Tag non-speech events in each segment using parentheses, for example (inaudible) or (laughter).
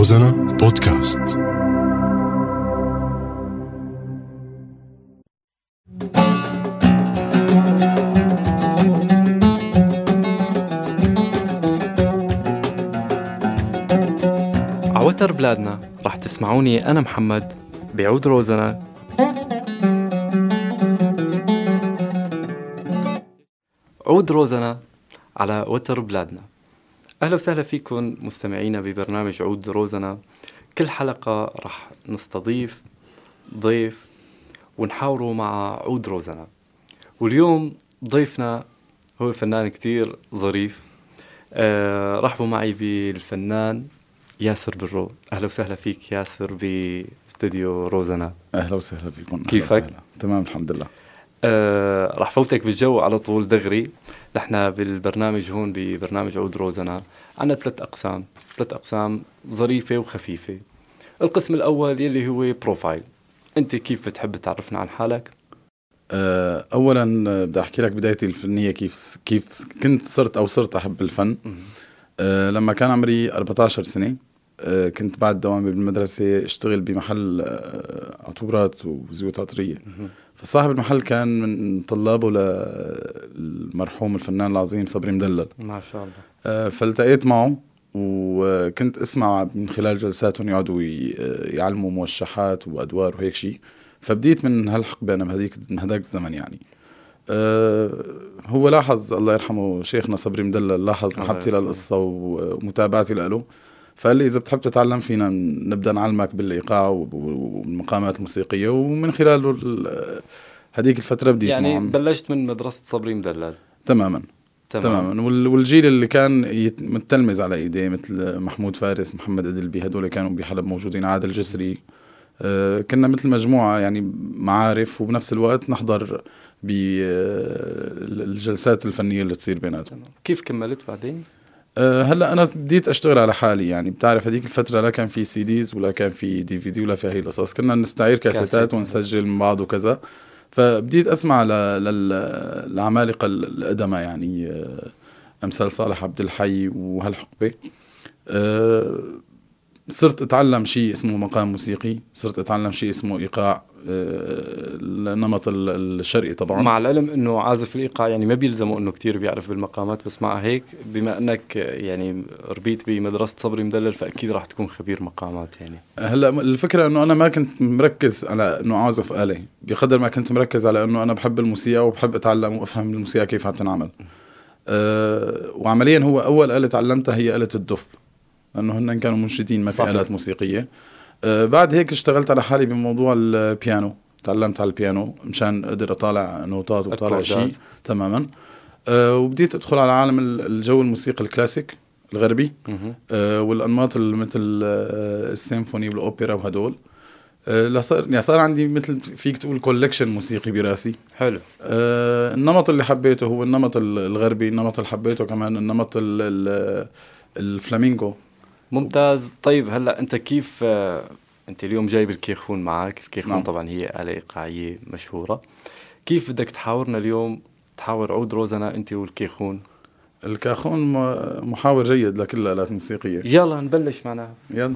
روزانا بودكاست. عوتر بلادنا رح تسمعوني أنا محمد بعود روزنا عود روزنا على وتر بلادنا. أهلا وسهلا فيكم مستمعينا ببرنامج عود روزنا. كل حلقة رح نستضيف ضيف ونحاوره مع عود روزنا. واليوم ضيفنا هو فنان كتير ظريف. آه رحبوا معي بالفنان ياسر برو. أهلا وسهلا فيك ياسر باستوديو روزنا. أهلا وسهلا فيكم. أهلا كيفك؟ وسهلا. تمام الحمد لله. آه رح فوتك بالجو على طول دغري. نحن بالبرنامج هون ببرنامج عود روزنا عنا ثلاث أقسام ثلاث أقسام ظريفة وخفيفة. القسم الأول يلي هو بروفايل أنت كيف بتحب تعرفنا عن حالك؟ آه، اولا آه، بدي أحكي لك بدايتي الفنية كيف كيف كنت صرت أو صرت أحب الفن. آه، لما كان عمري 14 سنة آه، كنت بعد دوامي بالمدرسة أشتغل بمحل آه، عطورات وزيوت عطرية. فصاحب المحل كان من طلابه للمرحوم الفنان العظيم صبري مدلل. ما شاء الله. آه، فالتقيت معه وكنت أسمع من خلال جلساتهم يقعدوا ي- يعلموا موشحات وأدوار وهيك شيء فبديت من هالحقبة أنا بهديك من هداك الزمن يعني. أه هو لاحظ الله يرحمه شيخنا صبري مدلل لاحظ محبتي. للقصة ومتابعتي له. فقال لي إذا بتحب تتعلم فينا نبدأ نعلمك بالإيقاع والمقامات الموسيقية ومن خلاله ال- هديك الفترة بديت يعني معهم. بلشت من مدرسة صبري مدلل تماما تمام, تماما وال- والجيل اللي كان متلمذ على إيديه مثل محمود فارس محمد أدلبي هدول كانوا بحلب موجودين عادل جسري آه، كنا مثل مجموعة يعني معارف وبنفس الوقت نحضر بالجلسات الفنية اللي تصير بيناتهم. كيف كملت بعدين؟ آه، هلا أنا بديت أشتغل على حالي يعني بتعرف هذيك الفترة لا كان في CDs ولا كان في DVD ولا في هي القصص كنا نستعير كاسيت. كاسيتات ونسجل من بعض وكذا فبديت أسمع ل- لل- للعمالقة القدماء يعني آه، أمثال صالح عبد الحي وهالحقبة آه، صرت أتعلم شيء اسمه مقام موسيقي صرت أتعلم شيء اسمه إيقاع آه، النمط ال- الشرقي طبعا. مع العلم إنه عازف الإيقاع يعني ما بيلزمه إنه كتير بيعرف بالمقامات بس مع هيك بما إنك يعني ربيت بمدرسة صبري مدلل فأكيد راح تكون خبير مقامات يعني. هلأ الفكرة إنه أنا ما كنت مركز على إنه أعزف آلة بقدر ما كنت مركز على إنه أنا بحب الموسيقى وبحب أتعلم وأفهم الموسيقى كيف عم تنعمل. أه وعمليا هو أول آلة تعلمتها هي آلة الدف. لأنه هن كانوا منشدين ما في. آلات موسيقية. أه بعد هيك اشتغلت على حالي بموضوع البيانو. تعلمت على البيانو مشان أقدر أطالع نوتات وطالع شيء. تماما. أه وبديت أدخل على عالم ال- الجو الموسيقى الكلاسيك الغربي. آه، والأنماط مثل آه، السيمفوني والأوبرا وهدول. آه، لا صار يعني صار عندي مثل فيك تقول collection موسيقي براسي. حلو. آه، النمط اللي حبيته هو النمط ال- الغربي النمط اللي حبيته كمان النمط ال- ال- الفلامينغو. ممتاز. طيب هلا انت كيف آه، انت اليوم جايب الكاخون معك؟ الكاخون نعم. طبعا هي آلة إيقاعية مشهورة. كيف بدك تحاورنا اليوم؟ تحاور عود روزنا انت والكيخون. الكاخون محاور جيد لكل الآلات الموسيقية. يلا نبلش معنا. يلا.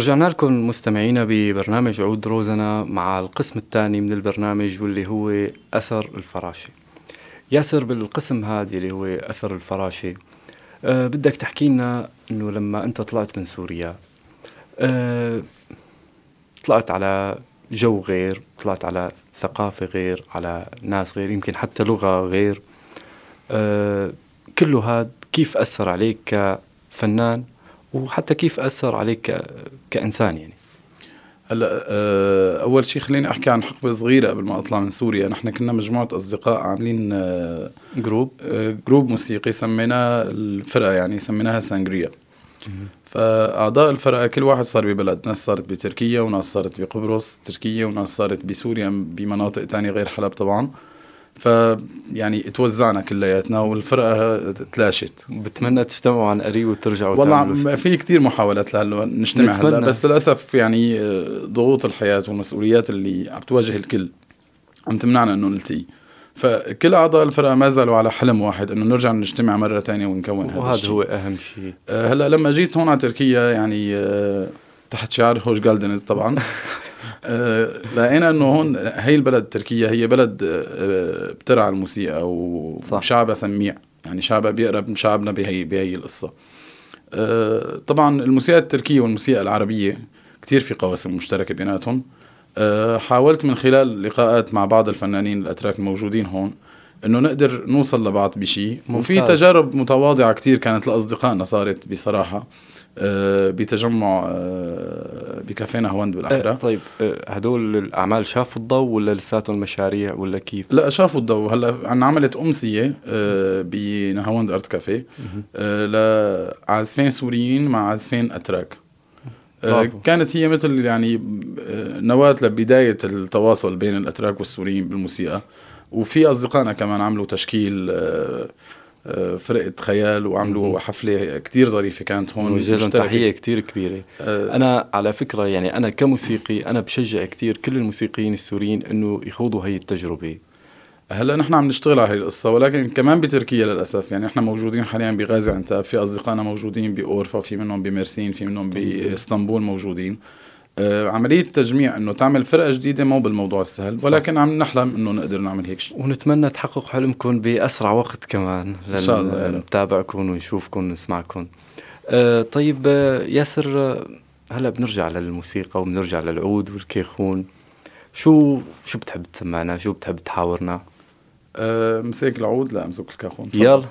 رجعنا لكم مستمعينا ببرنامج عود روزنا مع القسم الثاني من البرنامج واللي هو أثر الفراشة. ياسر بالقسم هذا اللي هو أثر الفراشة. أه بدك تحكي لنا أنه لما أنت طلعت من سوريا أه طلعت على جو غير طلعت على ثقافة غير على ناس غير يمكن حتى لغة غير. أه كله هذا كيف أثر عليك كفنان؟ وحتى كيف أثر عليك كإنسان يعني؟ هلا آه، أول شيء خليني أحكي عن حقبة صغيرة قبل ما أطلع من سوريا. نحن كنا مجموعة أصدقاء عاملين آه، group؟ آه، group موسيقي سميناه الفرقة يعني سميناها سانجريا فأعضاء الفرقة كل واحد صار ببلد. ناس صارت بتركيا وناس صارت بقبرص تركيا وناس صارت بسوريا بمناطق تانية غير حلب طبعا. ف يعني توزعنا كلياتنا والفرقة تلاشت. بتمنى تجتمعوا عن قريب وترجعوا والله في كتير محاولات لهلا نجتمع. هلا بس للأسف يعني آه، ضغوط الحياة والمسؤوليات اللي عم تواجه الكل عم تمنعنا إنه نلتقي. فكل أعضاء الفرقة ما زالوا على حلم واحد إنه نرجع نجتمع مرة تانية ونكون هذا وهذا هو أهم شيء. آه، هلا لما جيت هون على تركيا يعني آه، تحت شعار هوش جالدنز طبعا. (laughs) لقينا إنه هون هي البلد تركيا هي بلد آه، بترعى الموسيقى. وشعبها سميع. يعني شعبها بيقرب من شعبنا بهي بهي القصة. آه، طبعا الموسيقى التركية والموسيقى العربية كتير في قواسم مشتركة بيناتهم. آه، حاولت من خلال لقاءات مع بعض الفنانين الأتراك الموجودين هون إنه نقدر نوصل لبعض بشيء وفي. تجارب متواضعة كتير كانت لأصدقائنا صارت بصراحة. بتجمع آه، بكافيه نهاوند أه بالاحرى طيب أه هدول الأعمال شافوا الضوء ولا لساتهم مشاريع ولا كيف؟ لا شافوا الضوء. هلا عنا عملت أمسية آه، بنهاوند أرت كافيه. آه، لعازفين سوريين مع عازفين أتراك. آه،. كانت هي مثل يعني آه، نواة لبداية التواصل بين الأتراك والسوريين بالموسيقى. وفي أصدقائنا كمان عملوا تشكيل فرقة خيال وعملوا حفلة كتير ظريفة كانت هون نوجه لهم مشتركة. تحية كتير كبيرة. آه، أنا على فكرة يعني أنا كموسيقي أنا بشجع كتير كل الموسيقيين السوريين إنه يخوضوا هي التجربة. هلا نحن عم نشتغل على هي القصة ولكن كمان بتركيا للأسف. يعني نحن موجودين حاليا بغازي عنتاب في أصدقائنا موجودين بأورفا في منهم بمرسين في منهم بإسطنبول موجودين. عملية تجميع إنه تعمل فرقة جديدة مو بالموضوع السهل ولكن عم نحلم إنه نقدر نعمل هيك شيء. ونتمنى تحقق حلمكم بأسرع وقت كمان إن شاء الله. نتابعكم ونشوفكم ونسمعكم. أه طيب آه، ياسر آه، هلا بنرجع للموسيقى وبنرجع للعود والكيخون. شو شو بتحب تسمعنا؟ شو بتحب تحاورنا؟ أه مسك العود؟ لا امسك الكاخون تفضل. يلا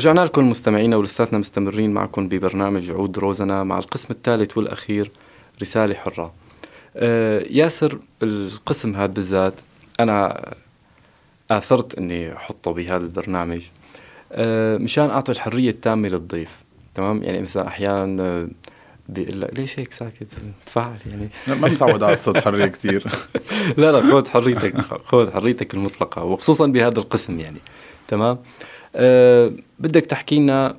رجعنا لكم مستمعينا ولساتنا مستمرين معكم ببرنامج عود روزنا مع القسم الثالث والأخير رسالة حرة. آه ياسر القسم هذا بالذات أنا آثرت أني أحطه بهذا البرنامج. آه مشان أعطي الحرية التامة للضيف تمام؟ يعني مثلا أحيانا آه، بيقول لك ليش هيك ساكت؟ تفاعل يعني. ما متعود على قصة حرية كثير (laughs) لا لا خذ حريتك خذ حريتك المطلقة وخصوصا بهذا القسم يعني. تمام؟ أه بدك تحكي لنا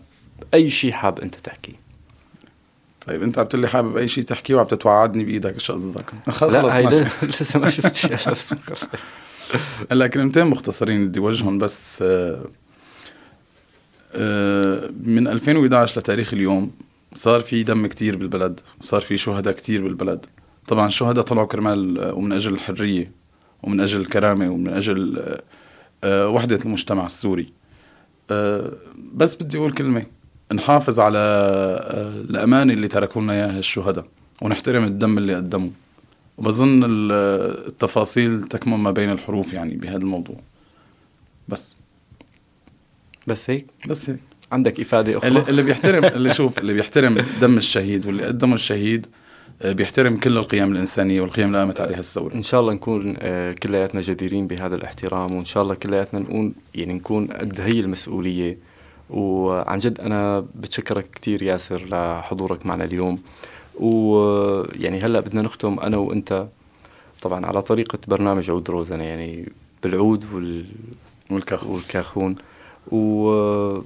أي شيء حاب أنت تحكيه طيب أنت عم لي حابب أي شيء تحكيه وعم تتوعدني بإيدك شو قصدك؟ (laughs) خلص لا (laughs) لسه ما شفت شيء هلا كلمتين مختصرين بدي وجههم بس آه، آه، من 2011 لتاريخ اليوم صار في دم كتير بالبلد وصار في شهداء كتير بالبلد. طبعا الشهداء طلعوا كرمال آه، ومن أجل الحرية ومن أجل الكرامة ومن آه، وحدة المجتمع السوري. بس بدي أقول كلمة. نحافظ على الأمانة اللي تركوا لنا إياها الشهداء ونحترم الدم اللي قدموا وبظن التفاصيل تكمن ما بين الحروف يعني بهذا الموضوع. بس. بس هيك؟ بس هيك. عندك إفادة أخرى؟ اللي, بيحترم اللي شوف اللي بيحترم دم الشهيد واللي قدمه الشهيد آه، بيحترم كل القيم الإنسانية والقيم اللي قامت عليها الثورة. إن شاء الله نكون آه، كلياتنا جديرين بهذا الاحترام وإن شاء الله كلياتنا نكون يعني نكون قد هي المسؤولية. وعن جد أنا بتشكرك كثير ياسر لحضورك معنا اليوم. ويعني هلأ بدنا نختم أنا وأنت. طبعا على طريقة برنامج عود روزنا يعني بالعود وال والكاخون. والكاخون. و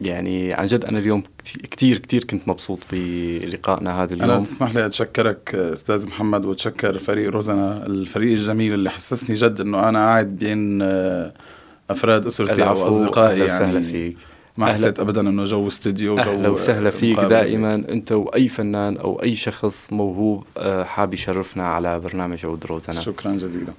يعني عن جد أنا اليوم كثير كثير كنت مبسوط بلقائنا هذا اليوم. أنا تسمح لي أتشكرك أستاذ محمد وأتشكر فريق روزنا الفريق الجميل اللي حسسني جد إنه أنا قاعد بين آه، أفراد أسرتي أو أصدقائي يعني وسهلا فيك. ما حسيت ابدا إنه جو استوديو جو أهلا وسهلا فيك دائما. أنت وأي فنان أو أي شخص موهوب آه، حاب يشرفنا على برنامج عود روزنا شكرا جزيلا.